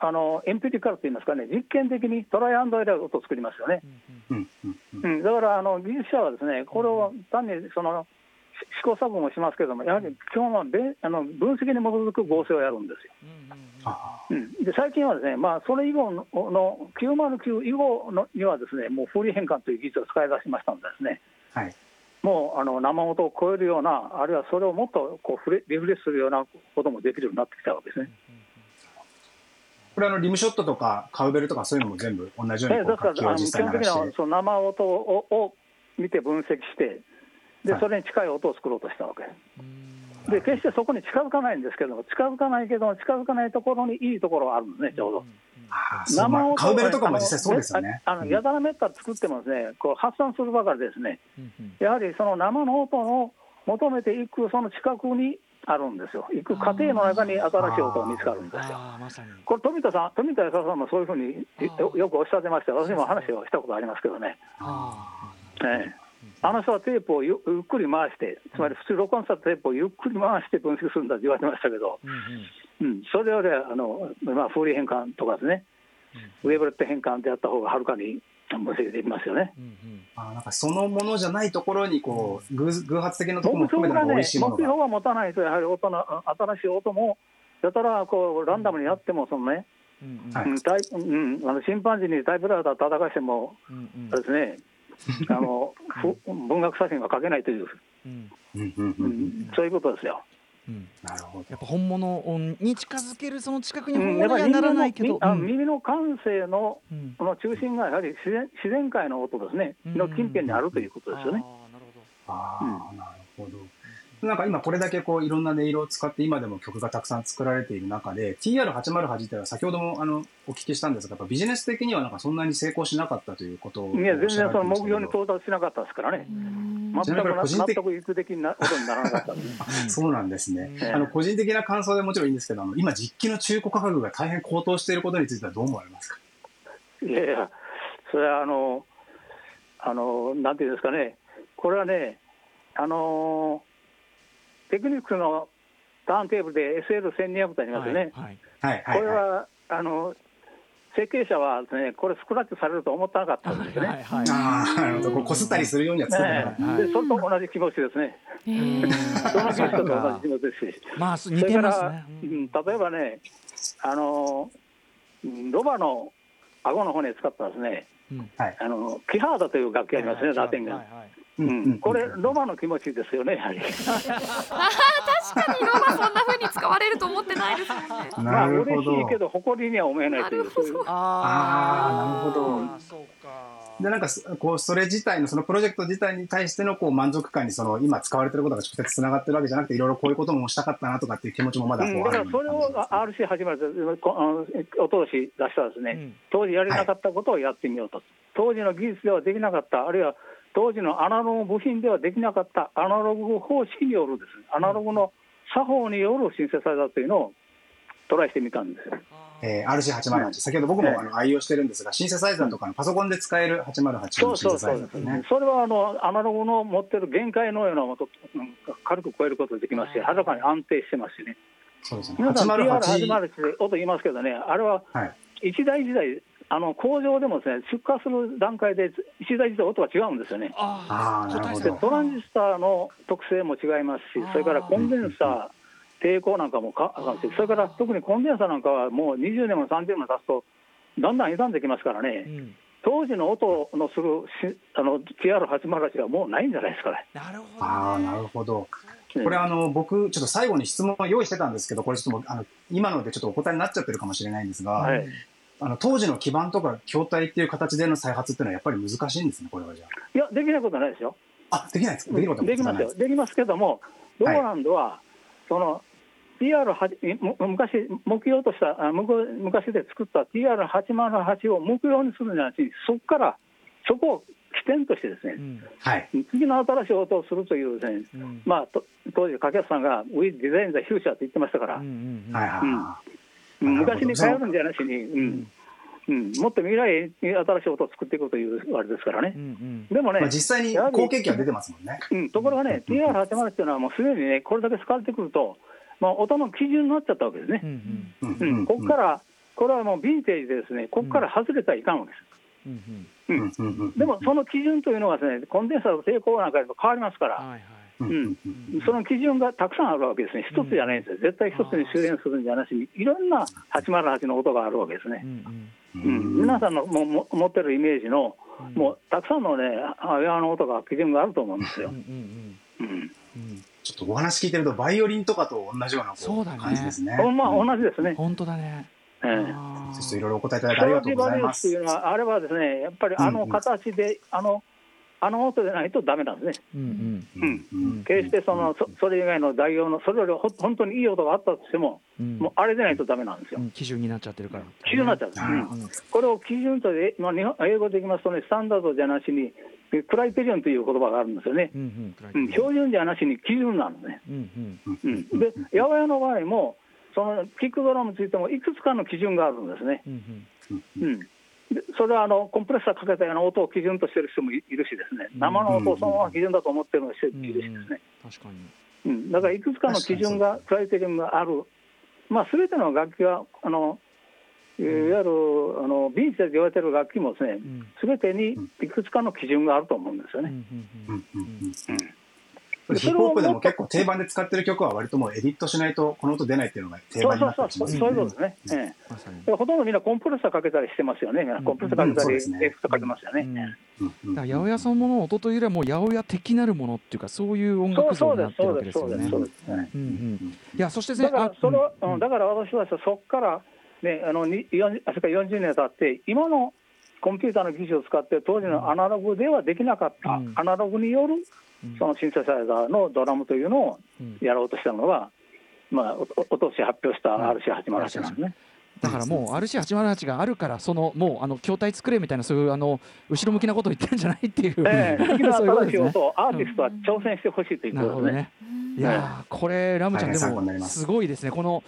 あのエンピリカルといいますかね、実験的にトライアンドエラーを作りますよね。うんうんうんうん、だからあの技術者はですね、これを単にその試行錯誤もしますけれども、やはり基本はべあの分析に基づく合成をやるんですよ。あうん、で最近はですね、まあ、それ以後のの909以後のにはですね、もう風流変換という技術を使い出しましたのでですね、あはい。もうあの生音を超えるような、あるいはそれをもっとこうフレリフレッシュするようなこともできるようになってきたわけですね。これあの、リムショットとかカウベルとかそういうのも全部同じようにあの基本的際にはその生音をを見て分析して、ではい。それに近い音を作ろうとしたわけ。です。で決してそこに近づかないんですけども、近づかないけども、近づかないところにいいところがあるんですね、ちょうど。あーそうまあカウベルとかも実際そうですよね。あのやたらめったら作ってもですね、こう発散するばかりですね、やはりその生の音を求めていくその近くにあるんですよ、行く過程の中に新しい音が見つかるんですよ。まこれ富田さん、富田康さんもそういうふうによよくおっしゃってました。私も話をしたことありますけどね、ええ。あの人はテープをゆゆっくり回して、つまり普通録音したテープをゆっくり回して分析するんだって言われてましたけど、うん、それよりはあの、まあ、フーリー変換とかですね、ウェーブレット変換でやった方がはるかに分析できますよね。あーなんかそのものじゃないところにこう偶偶発的なところも含めて美目味しいものが。標は持たないと、やはり音のあ新しい音も、やたらこうランダムにやっても、そのね、はい。うんタイうん、あのチンパンジーにタイプライター叩かしても、あれですね、あのふ 文学写真は描けないという、うん。うんううんん、そういうことですよ。なるほど。やっぱ本物に近づけるその近くにうん、本物にはならないけど、耳の感性のうん。この中心がやはり自然自然界の音ですね、の近辺にあるということですよね。ああ、なるほど。なんか今これだけこういろんな音色を使って今でも曲がたくさん作られている中で TR808 っていうのは先ほどもあのお聞きしたんですがやっぱビジネス的にはなんかそんなに成功しなかったということをいや、全然その目標に到達しなかったですからね、全くな個人的納得いく的なことにならなかった。そうなんですね。ええあの個人的な感想でもちろんいいんですけどあの今実機の中古価格が大変高騰していることについてはどう思われますか？いやいや、それはあの、あのなんていうんですかね、これはね、あのテクニックのターンテーブルで SL1200 とありますよね、はいはいはいはい。これはあの設計者はですね、これ、スクラッチされると思ってなかったんですよね。はいはいああ、なるほど。こすったりするようには作ってなかった。ねえでそれと同じ気持ちですね、その技術と同じ気持ちですし。まあす似それから、てますねう。ん、例えばね、あのうんロバの顎の骨使ったですね、はい。あのキハーダという楽器ありますね、ラテンが。はいはいうん、これ、ロバの気持ちですよね、やはり。確かにロバそんな風に使われると思ってないですよね。まなあ、るほど。嬉しいけど、誇りには思えないという。あーなるほどあーそうか。で、なんかす、こう、それ自体の、そのプロジェクト自体に対しての、こう、満足感に、その、今使われてることが直接つながってるわけじゃなくて、いろいろこういうこともしたかったなとかっていう気持ちもまだこう、うん、だからそれをあ RC 始まるお通し出したらですね、うん当時やれなかったことをやってみようと、当時の技術ではできなかった、あるいは当時のアナログ部品ではできなかったアナログ方式によるですね、アナログの作法によるシンセサイザーというのをトライしてみたんですよ。えー、RC808。先ほど僕もあの愛用してるんですが、シンセサイザーとかのパソコンで使える808そうのシンセサイザーですね。それはあのアナログの持ってる限界のようなものとうん軽く超えることができますし、はるかに安定してますしね。そうですね。皆さん808。TR808 って音言いますけどね、あれははい。一台一台、あの工場でもですね出荷する段階で一台一台音が違うんですよね。ああ、なるほでど。トランジスタの特性も違いますし、それからコンデンサー、抵抗なんかもかあかんし、それから特にコンデンサーなんかはもう20年も30年も経つと、だんだん傷んできますからね、うん当時の音のするしあの TR808 はもうないんじゃないですかね。なるほどね。ああ、なるほど。うんこれあの、僕、ちょっと最後に質問を用意してたんですけど、これちょっとあの、今のでちょっとお答えになっちゃってるかもしれないんですが、はいあの、当時の基板とか筐体っていう形での再発っていうのはやっぱり難しいんですね、これはじゃいや、できないことはないですよ。あ。あ、できないですか？できることはできますよ。できますけども、ローランドは、その TR8 む昔、目標とした、あむこ昔で作った TR808 を目標にするんじゃなくて、そこから、そこを起点としてですね、うんはい。次の新しい音をするというですね、うんまあ、と当時、掛橋さんが、ウィズ・デザイン・ザ・フューチャーって言ってましたから、うんうんうんはいはいはうん昔に頼るんじゃなしに、うん。うん、もっと未来に新しい音を作っていくというあれですからね。う。んでもね、い。まあ、実際に後継機は出てますもんね。うん、ところがね、TR808 っていうのはもうすでにね、これだけ使われてくると、まあ、音の基準になっちゃったわけですね。う。んうん。うん、ここから、これはもうヴィンテージでですね、ここから外れたらいかんわけです。うんうん。うん。うんうんうんでも、その基準というのがですね、コンデンサーの抵抗なんかと変わりますから、はいはいうん。うん、その基準がたくさんあるわけですね、一つじゃないんですよ、絶対一つに修練するんじゃなしに、いろんな808の音があるわけですね。う。ん。うん、皆さんのもも持ってるイメージの、もうたくさんのね、あ親の音が基準があると思うんですよ。うん。うん。うん。うん。ちょっとお話聞いてると、バイオリンとかと同じようなこそうだね。感じですね。まあ同じですね。本当だね。ええ。ちょっといろいろお答えいただいてありがとうございます。ショーティバリウスという。のは、あれはですね、やっぱりあの形で、あのあの音でないとダメなんですね。うんうん。うん。決してそのそそれ以外の代用のそれよりほ本当にいい音があったとしても、うん。もうあれでないとダメなんですよ。う。ん。基準になっちゃってるから。基準になっちゃう、うん。これを基準とで、まあ、日本英語で言いますとね、スタンダードじゃなしに、クライテリオンという言葉があるんですよね。うん標準じゃなしに基準なんですね。うんうん。うん、で、八百屋の場合も、そのキックドラムについてもいくつかの基準があるんですね。うんうん、でそれはあのコンプレッサーかけたような音を基準としてる人もいいるしですね、生の音をそのまま基準だと思ってる人もいるしですね。確かに。うん、だからいくつかの基準が、クライテリオンがある、まあ、すべての楽器は、あのいわゆるあのビーチで言われてる楽器もですねん、すべてにいくつかの基準があると思うんですよね。うんうん。うんヒップホップでも結構定番で使ってる曲は割ともうエディットしないとこの音出ないっていうのが定そう番になそうそう、ったりしますよねそういうことですね。ええ。ほとんどみんなコンプレッサーかけたりしてますよね、コンプレッサーかけたり、エクストかけますよね。うん。だかうんうん。ら八百屋そのものの音というよりはもう八百屋的なるものっていうかそういう音楽そうそうです、像になってるわそうです、けですよね。そうです、そうです。ええうんうんいやそしてだからそれは、あうん。だから私はそこから、ね、あのに40あそれから40年経って、今のコンピューターの技術を使って、当時のアナログではできなかった、うん。アナログによるそのシンセサイザーのドラムというのをうん。やろうとしたのが、まあ、おととし発表した RC808 なんですね。だからもう RC808 があるからそのもうあの筐体作れみたいなそういうあの後ろ向きなことを言ってるんじゃないっていう、ええ、次のそういうこと新しいですね音をアーティストは挑戦してほしいということで。すね。いやーこれラムちゃんでもます。すごいですね。この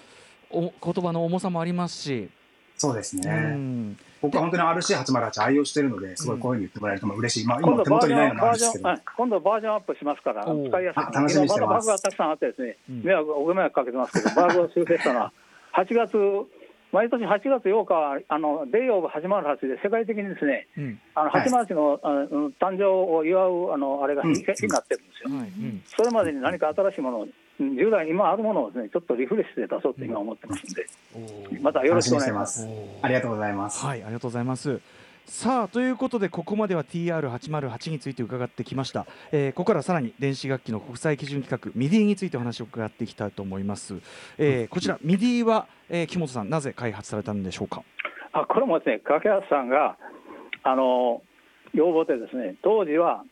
お言葉の重さもありますし、うそうですね。ん僕は本当に RC808 愛用してるので、すごいこういうふうに言ってもらえるとまあ嬉しい。まあ今今手元にない度バージョン、のもあるんですけど。バージョン、。はい。今度バージョンアップしますから、使いやすい。あ楽しみにしてます。バグがたくさんあってですね、うん。迷惑、ご迷惑かけてますけど、バグを修正したのは、8月、毎年8月8日は、あの、デイオブ808で世界的にですね、うん。あの、はい。808の、あの誕生を祝う、あの、あれが日日になってるんですよ。それまでに何か新しいものを、うん従来今あるものをですね、ちょっとリフレッシュで出そうと今思ってますんで、おーまたよろ楽しくお願いします。ありがとうございます。はいありがとうございます。さあということでここまでは TR808 について伺ってきました、えーここからはさらに電子楽器の国際基準規格 MIDI についてお話を伺っていきたいと思います、えーこちら MIDI は、えー木本さんなぜ開発されたんでしょうか？あこれもですね、掛橋さんがあの要望でですね、当時は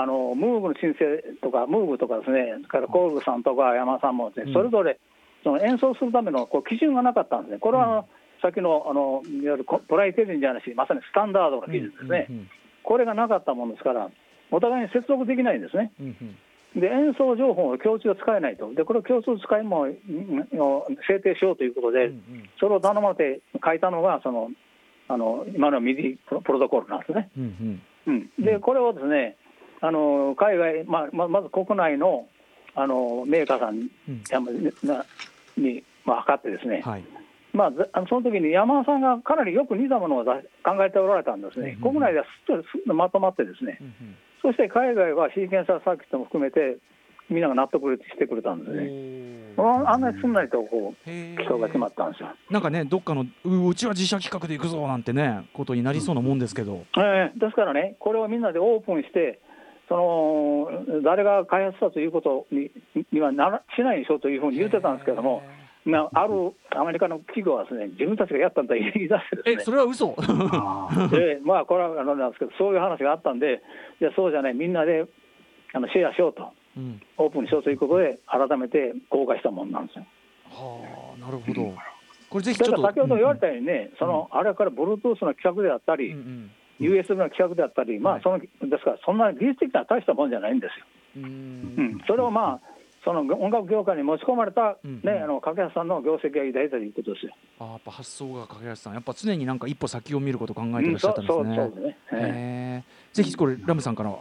あのムーブの申請とか、ムーブとかですね、それからコールさんとか山田さんもですね、うん。それぞれその演奏するためのこう基準がなかったんですね、これはあの、さっきのあのいわゆるコトライテリンじゃなし、まさにスタンダードの技術ですね、うんうんこれがなかったものですから、お互いに接続できないんですね。うんうん。で演奏情報の共通が使えないと、でこれを共通使いもうんを制定しようということで、うんうん。それを頼まれて書いたのが、そのあの今のミディプロプロトコルなんですね。うんうん。うん、で、これをですね、あの海外、まあ、ままず国内のあのメーカーさんに,うん。に、まあ、測ってですね、はい。まあ、その時に山田さんがかなりよく似たものを考えておられたんですね、うん。うん国内ではすっとすっとまとまってですね、うんうん。そして海外はシーケンサーサーキットも含めて、みんなが納得してくれたんですね。ああんなにすんなりとこう基礎が決まったんですよ。なんかねどっかのううちは自社企画で行くぞなんてねことになりそうなもんですけど、ええ。ですからね、これをみんなでオープンして、その誰が開発したということににはならしないでしょうというふうに言ってたんですけども、まあ、あるアメリカの企業はです、ね、自分たちがやったんだと言い出してえですそれは嘘。でまあ、これはあのなんですけど、そういう話があったんで、いやそうじゃない、みんなであのシェアしようと、うん。オープンにしようということで、改めて公開したものなんですよ。はあなるほど。これぜひだちょっとから先ほど言われたようにね、そのあれから Bluetooth の規格であったり、うんうん USB の規格であったり、まはい。あそのですから、そんな技術的な大したもんじゃないんですよ。うん。うん、それをまあ、その音楽業界に持ち込まれた、うんねあの掛橋さんの業績が偉大だということですよ。あやっぱ発想が掛橋さん。やっぱ常になんか一歩先を見ることを考えてうんらっしゃそうそうったんですね、そうですね。えぜひこれラムさんからは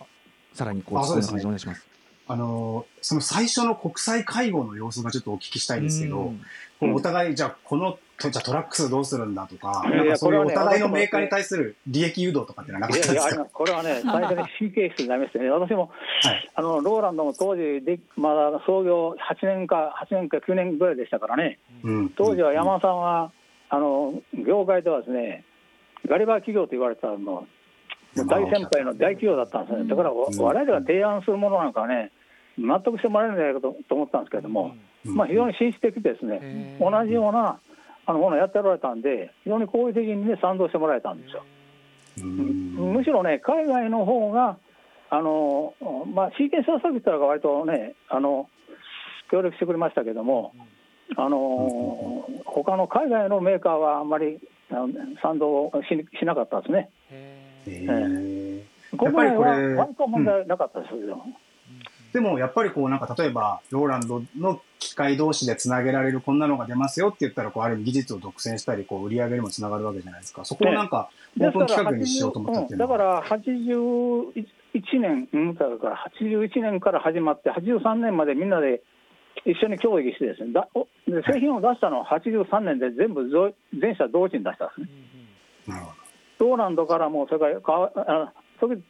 さらにこうそううなあそですね。感じでお願いします。あのーその最初の国際会合の様子がちょっとお聞きしたいんですけど、うんお互い、じゃあ、この、とじゃあトラック数どうするんだとか、いやなんかそういうお互いのメーカーに対する利益誘導とかってなかったえいやいやあんですかれこれはね、最初に神経質になりましてね、私もはい。あのローランドも当時で、まだ創業8年か、8年か9年ぐらいでしたからね、うん。当時は山田さんは、あの業界ではですね、ガリバー企業と言われてたの、大先輩の大企業だったんですね、だから我うん。々が提案するものなんかはね、納得してもらえるんじゃないかとと思ったんですけれども、うん。まあ、非常に紳士的ですね、同じようなあのものをやっておられたんで、非常に好意的に、ね、賛同してもらえたんですよ。うん。むしろね、海外の方が、あのまあ、シーケンサーサーキットが割とね、あの協力してくれましたけども、あの他の海外のメーカーはあんまり賛同ししなかったですね。へー。国内は割と問題なかったですけど、でもやっぱりこうなんか例えばローランドの機械同士でつなげられるこんなのが出ますよって言ったらこうある意味技術を独占したりこう売り上げにもつながるわけじゃないですか。そこをなんかオープン企画にしようと思ったっていうのは、だから81年、うん、だから81年から始まって、83年までみんなで一緒に協議してですね、だおで製品を出したのは83年で全部ぞ全社同時に出したんですね。なるほローランドからも、それから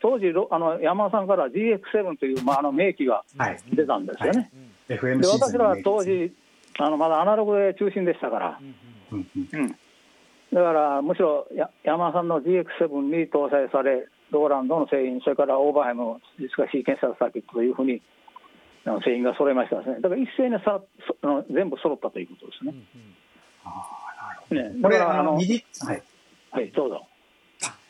当時ロあの山田さんから DX7 という、まあ、あの名機がどはい。出たんですよね。FMC で私らは当うん時あのまだアナログで中心でしたから、うんうん、だからむしろや山田さんの DX7 に搭載され、ローランドの製品、それからオーバーハイム、実はシーケンサーサーキットというふうにあの製品が揃いましたですね、だから一斉にさそあの全部揃ったということですね。ねこれだからあのあの右はい。はい、どうぞ。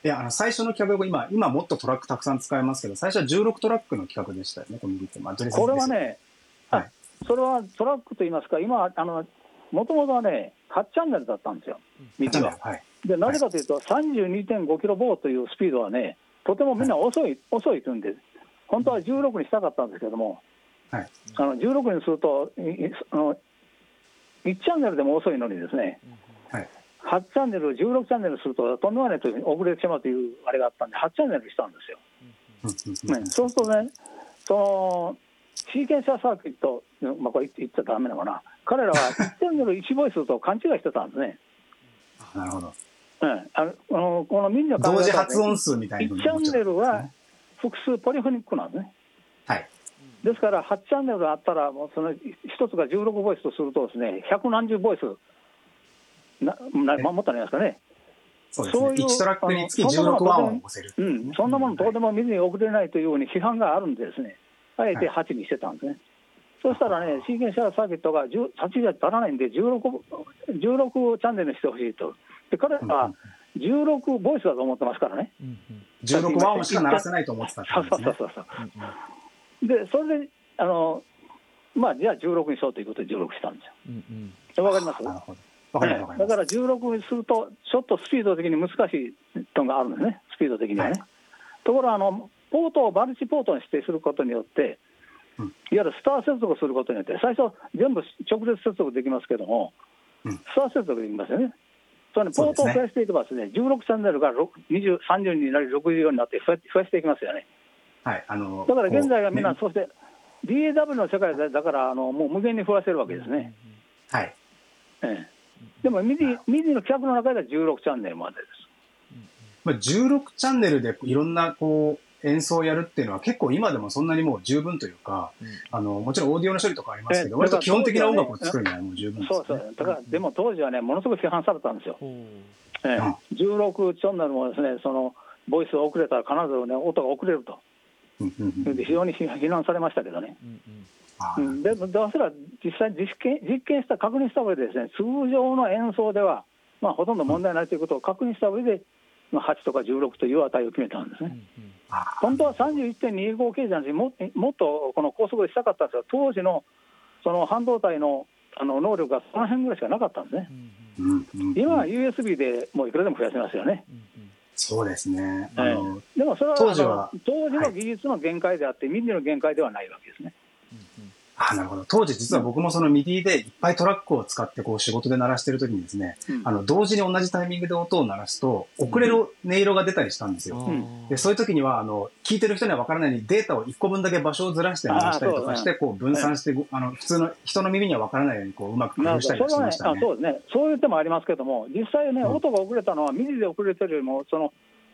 いやあの最初の企画今今もっとトラックたくさん使えますけど最初は16トラックの企画でしたよねこまあ、これはね、はい。あそれはトラックといいますか、今、あのもともとはね、8チャンネルだったんですよ、道は。はい。で、なぜかというと、32.5キロボーというスピードはね、とてもみんな遅い、遅いというんで、本当は16にしたかったんですけども、はい。あの16にすると、いいあの1チャンネルでも遅いのにですね、はい8チャンネル、16チャンネルすると、とんでもないという遅れてしまうというあれがあったんで、8チャンネルにしたんですよ。ね、そうするとね、そのシーケンサーサーキット、まあ、これ言っちゃだめなのかな、彼らは 1チャンネル1ボイスと勘違いしてたんですね。なるほどうん、あのこのみんな同時発音数みたいな1チャンネルは複数ポリフォニックなんですね。はいですから、8チャンネルあったら、もうその1つが16ボイスとするとですね、百何十ボイスな、なまあもっとありますかね。そういう1トラックにつきあのそんな16ものワンを押せるうん、そんなものどうでも水に送れないというように批判があるんでですね、あえて8にしてたんですね。そしたらね、シーケンシャーサーキットが10 8じゃ足らないんで16、16チャンネルにしてほしいと。で、彼らは16ボイスだと思ってますからね。16ワンをしか鳴らせないと思ってたですね。そうそうそう。で、それで、あの、まあ、じゃあ16にしようということで16したんですよ。わかります？なるほどだから16にすると、ちょっとスピード的に難しいのがあるんですね、スピード的にはね。ところがあの、ポートをマルチポートに指定することによって、うんいわゆるスター接続することによって、最初、全部直接接続できますけども、うんスター接続できますよね。それにポートを増やしていけばです、ね、16チャンネルが6 20 30になり、64になって増や増やしていきますよね。はいあのだから現在はみんな、こそして DAW の世界で、だからあのもう無限に増やせるわけですね。うはいええでも MIDI、MIDI の規約の中では16チャンネルまでです。まあ、16チャンネルでいろんなこう演奏をやるっていうのは結構今でもそんなにもう十分というか、あのもちろんオーディオの処理とかありますけど、え割と基本的な音楽を作るにはもう十分ですよね。そうそう、だから、でも当時はね、ものすごく批判されたんですよ。ええうん16チャンネルもですね、そのボイスが遅れたら必ずね、音が遅れると。うんうんうんで非常に非非難されましたけどね。あーうん、で、でそれは実際実験、実験した、確認した上でですね、通常の演奏では、まあ、ほとんど問題ないということを確認した上で、まあ、8とか16という値を決めたんですね。あ本当は31.25系じゃなくても、もっとこの高速でしたかったんですが、当時のその半導体のあの能力がその辺ぐらいしかなかったんですね。ーうんうん今は USB でもういくらでも増やせますよね。そうですね。でもそれは当時は当時の技術の限界であって、 MIDI の限界ではないわけですね。あなるほど。当時実は僕もその MIDI でいっぱいトラックを使ってこう仕事で鳴らしてる時にですね、うん。あの同時に同じタイミングで音を鳴らすと遅れる音色が出たりしたんですよ。ん。でそういう時にはあの聞いてる人には分からないようにデータを1個分だけ場所をずらして鳴らしたりとかしてあこう分散して、あの普通の人の耳には分からないようにこううまく工夫したりはしましたね。あそうですね、そういう手もありますけども、実際ね、うん。音が遅れたのは、 MIDI で遅れてるよりも、その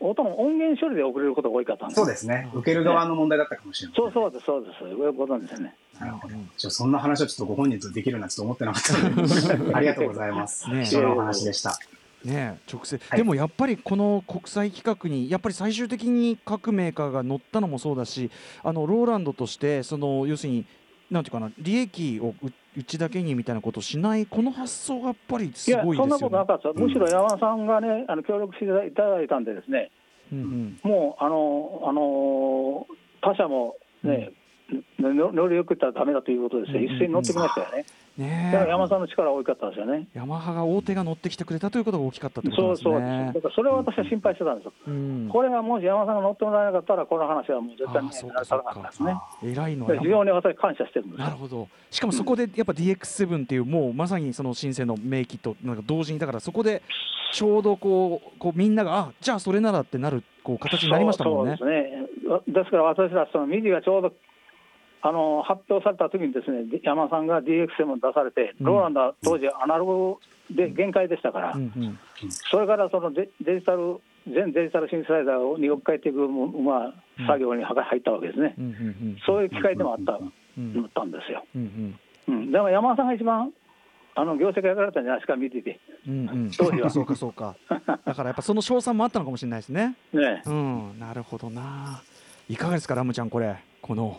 音の音源処理で遅れることが多かったんですそうですね。受ける側の問題だったかもしれない。そうそうです、そうです、そういうことですよね。なるほど。ちょそんな話をちょっとご本人とできるなんてちょっと思ってなかったので、ありがとうございます。ね貴重なお話でした。ねえ直接、はいでもやっぱりこの国際規格にやっぱり最終的に各メーカーが乗ったのもそうだしあのローランドとしてその要するになんていうかな利益をううちだけにみたいなことをしないこの発想がやっぱりすごいそんな。ことなかったむしろ山田さんがね、あの協力していただいたんで、ですねうんうん。もうあのあの他社もね、の乗り遅れたらダメだということですよ、うんうんうん。一斉に乗ってきましたよね。ね山さんの力は大きかったんですよね。ヤマハが大手が乗ってきてくれたということが大きかったということそうなんですね。そうだからそれは私は心配してたんですよ。うんこれがもし山さんが乗ってもらえなかったら、この話はもう絶対にならなかったですね。偉いの非常に私、感謝してるんですよ。なるほどしかもそこでやっぱ DX7 っていうもうまさにその新星の名機となんか同時にだからそこでちょうどこうこうみんながあじゃあそれならってなるこう形になりましたもんね。そうですね。わですから私らその MIDI がちょうどあの発表された時にですね、ヤマハさんが DX7 出されて、うん。ローランドは当時アナログで限界でしたから、うんうん。それからそのデデジタル全デジタルシンセサイザーをに置き換えていく、まあ、作業に入ったわけですね。うんうんうんそういう機会でもあった,、うんったんですよ。うんうん、でも山田さんが一番あの業績上がられたんじゃないですか、見てて。うんうん。当時は。そうかそうか。だからやっぱその賞賛もあったのかもしれないですね。ね。うん。なるほどな。いかがですかラムちゃんこれ。この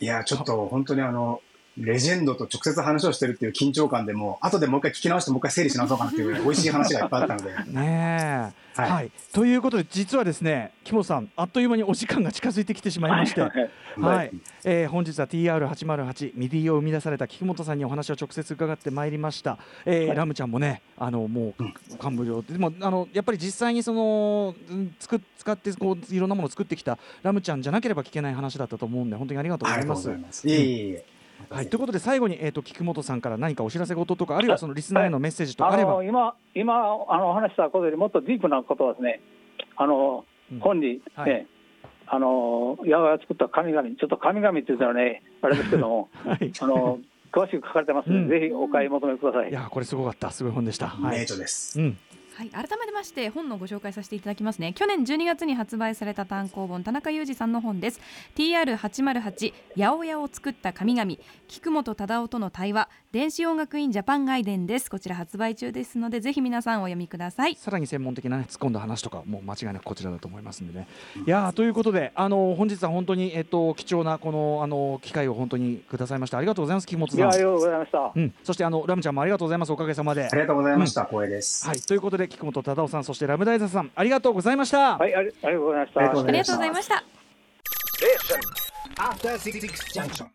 いや、ちょっと本当にあの、レジェンドと直接話をしてるっていう緊張感でもう、後でもう一回聞き直して、もう一回整理し直そうかなっていうぐらい美味しい話がいっぱいあったので。ねえ、は、はいいということで実はですね木本さんあっという間にお時間が近づいてきてしまいまして。はいはい、えー本日は TR808 MIDI を生み出された菊本さんにお話を直接伺ってまいりました、えーはいラムちゃんもねあのもう感無量でもあのやっぱり実際にそのうんつく使ってこういろんなものを作ってきたラムちゃんじゃなければ聞けない話だったと思うんで本当にありがとうございます。とうございます。いえいえいえ。はい、ということで最後に、えー、と菊本さんから何かお知らせ事とかあるいはそのリスナーへのメッセージとかあれば、あの今、今あのお話したことよりもっとディープなことはですね、あのうん。本に、ねはい。あの八百屋が作った神々、ちょっと神々って言ったらね、あれですけども、はい、あの詳しく書かれてますので、うん。ぜひお買い求めください。いやこれすごかった。すごい本でした。はい。名著です。うんはい、改めまして本のご紹介させていただきますね。去年12月に発売された単行本田中裕二さんの本です。TR808 八百屋を作った神々菊本忠夫との対話電子音楽院ジャパン外伝ですこちら発売中ですのでぜひ皆さんお読みくださいさらに専門的な、ね、突っ込んだ話とかもう間違いなくこちらだと思いますんでね。いやーということであの本日は本当に、えっと、貴重なこのあの機会を本当にくださいましたありがとうございます木本いや、あさん。りがとうございました。うん、そしてあのラムちゃんもありがとうございますおかげさまで。ありがとうございました。光栄です。はいということで菊本忠夫さんそしてラムダイザさんありがとうございました。はい、ありありがとうございました。ありがとうございましたありがとうございました After Six Junction.